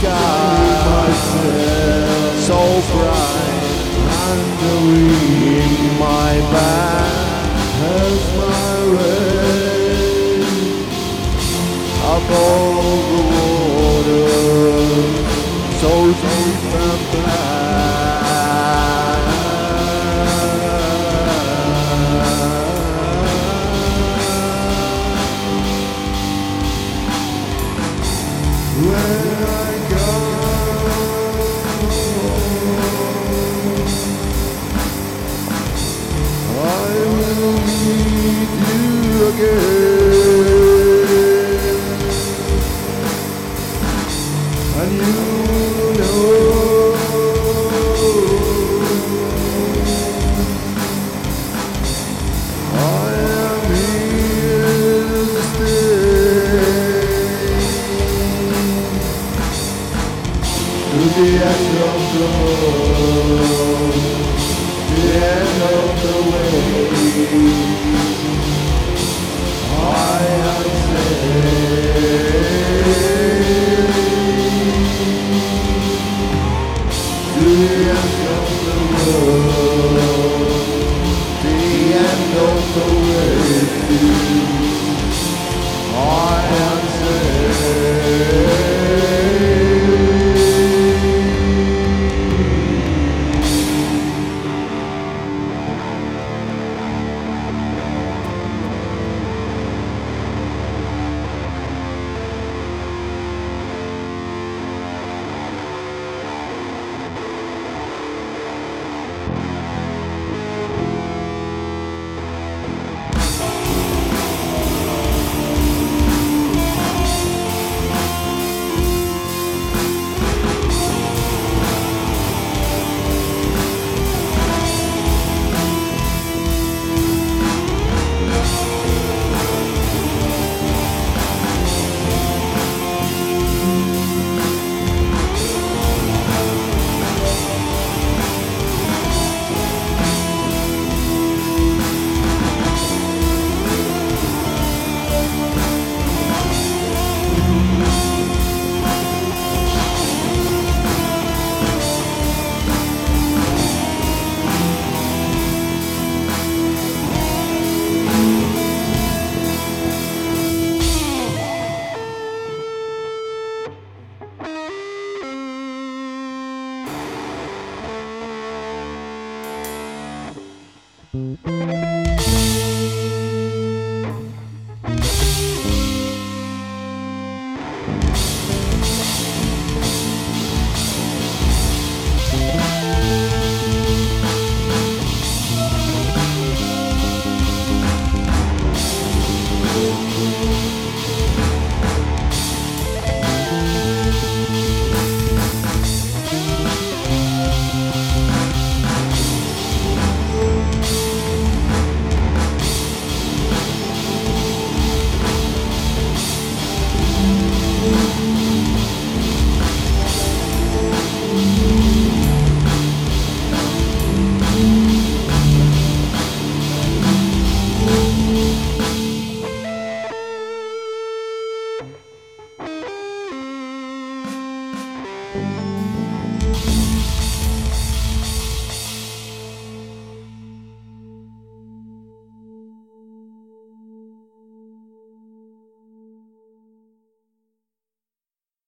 sky so bright and the my back has my way above the water so deep again. And you